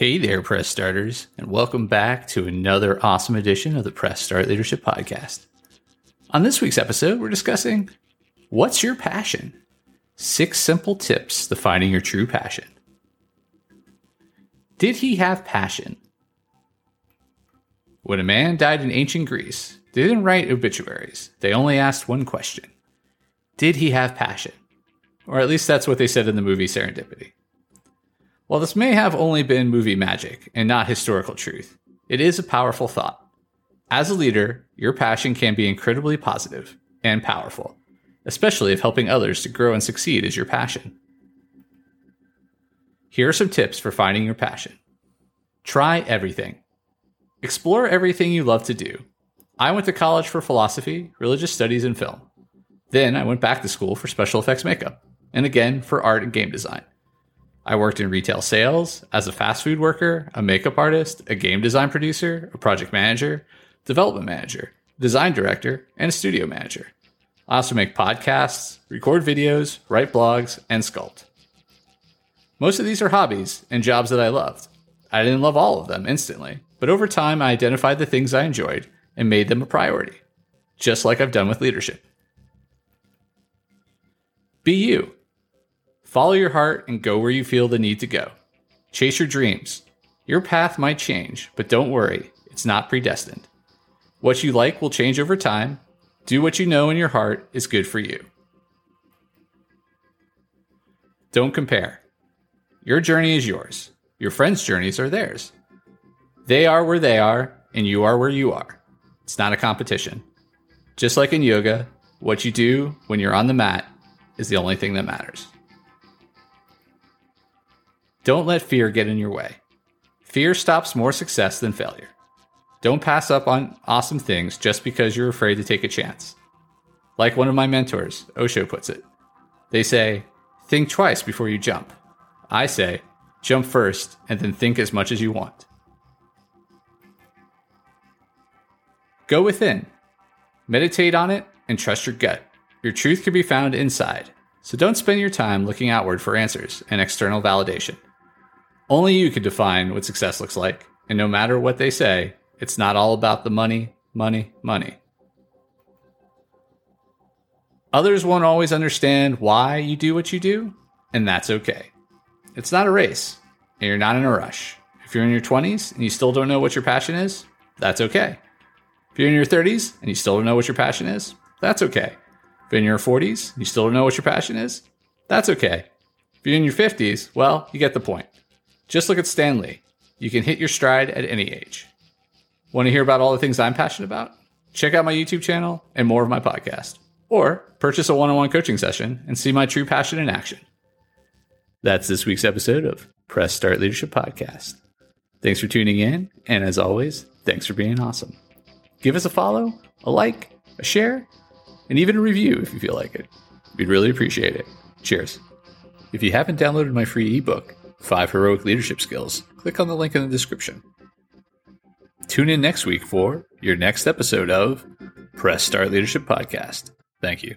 Hey there, press starters, and welcome back to another awesome edition of the Press Start Leadership Podcast. On this week's episode, we're discussing what's your passion? Six simple tips to finding your true passion. Did he have passion? When a man died in ancient Greece, they didn't write obituaries. They only asked one question Did he have passion? Or at least that's what they said in the movie Serendipity. While this may have only been movie magic and not historical truth, it is a powerful thought. As a leader, your passion can be incredibly positive and powerful, especially if helping others to grow and succeed is your passion. Here are some tips for finding your passion. Try everything. Explore everything you love to do. I went to college for philosophy, religious studies, and film. Then I went back to school for special effects makeup, and again for art and game design. I worked in retail sales, as a fast food worker, a makeup artist, a game design producer, a project manager, development manager, design director, and a studio manager. I also make podcasts, record videos, write blogs, and sculpt. Most of these are hobbies and jobs that I loved. I didn't love all of them instantly, but over time I identified the things I enjoyed and made them a priority, just like I've done with leadership. Be you. Follow your heart and go where you feel the need to go. Chase your dreams. Your path might change, but don't worry, it's not predestined. What you like will change over time. Do what you know in your heart is good for you. Don't compare. Your journey is yours. Your friends' journeys are theirs. They are where they are, and you are where you are. It's not a competition. Just like in yoga, what you do when you're on the mat is the only thing that matters. Don't let fear get in your way. Fear stops more success than failure. Don't pass up on awesome things just because you're afraid to take a chance. Like one of my mentors, Osho, puts it they say, think twice before you jump. I say, jump first and then think as much as you want. Go within, meditate on it, and trust your gut. Your truth can be found inside, so don't spend your time looking outward for answers and external validation. Only you can define what success looks like. And no matter what they say, it's not all about the money, money, money. Others won't always understand why you do what you do, and that's okay. It's not a race, and you're not in a rush. If you're in your 20s and you still don't know what your passion is, that's okay. If you're in your 30s and you still don't know what your passion is, that's okay. If you're in your 40s and you still don't know what your passion is, that's okay. If you're in your 50s, well, you get the point. Just look at Stan Lee. You can hit your stride at any age. Want to hear about all the things I'm passionate about? Check out my YouTube channel and more of my podcast. Or purchase a one on one coaching session and see my true passion in action. That's this week's episode of Press Start Leadership Podcast. Thanks for tuning in. And as always, thanks for being awesome. Give us a follow, a like, a share, and even a review if you feel like it. We'd really appreciate it. Cheers. If you haven't downloaded my free ebook, Five Heroic Leadership Skills, click on the link in the description. Tune in next week for your next episode of Press Start Leadership Podcast. Thank you.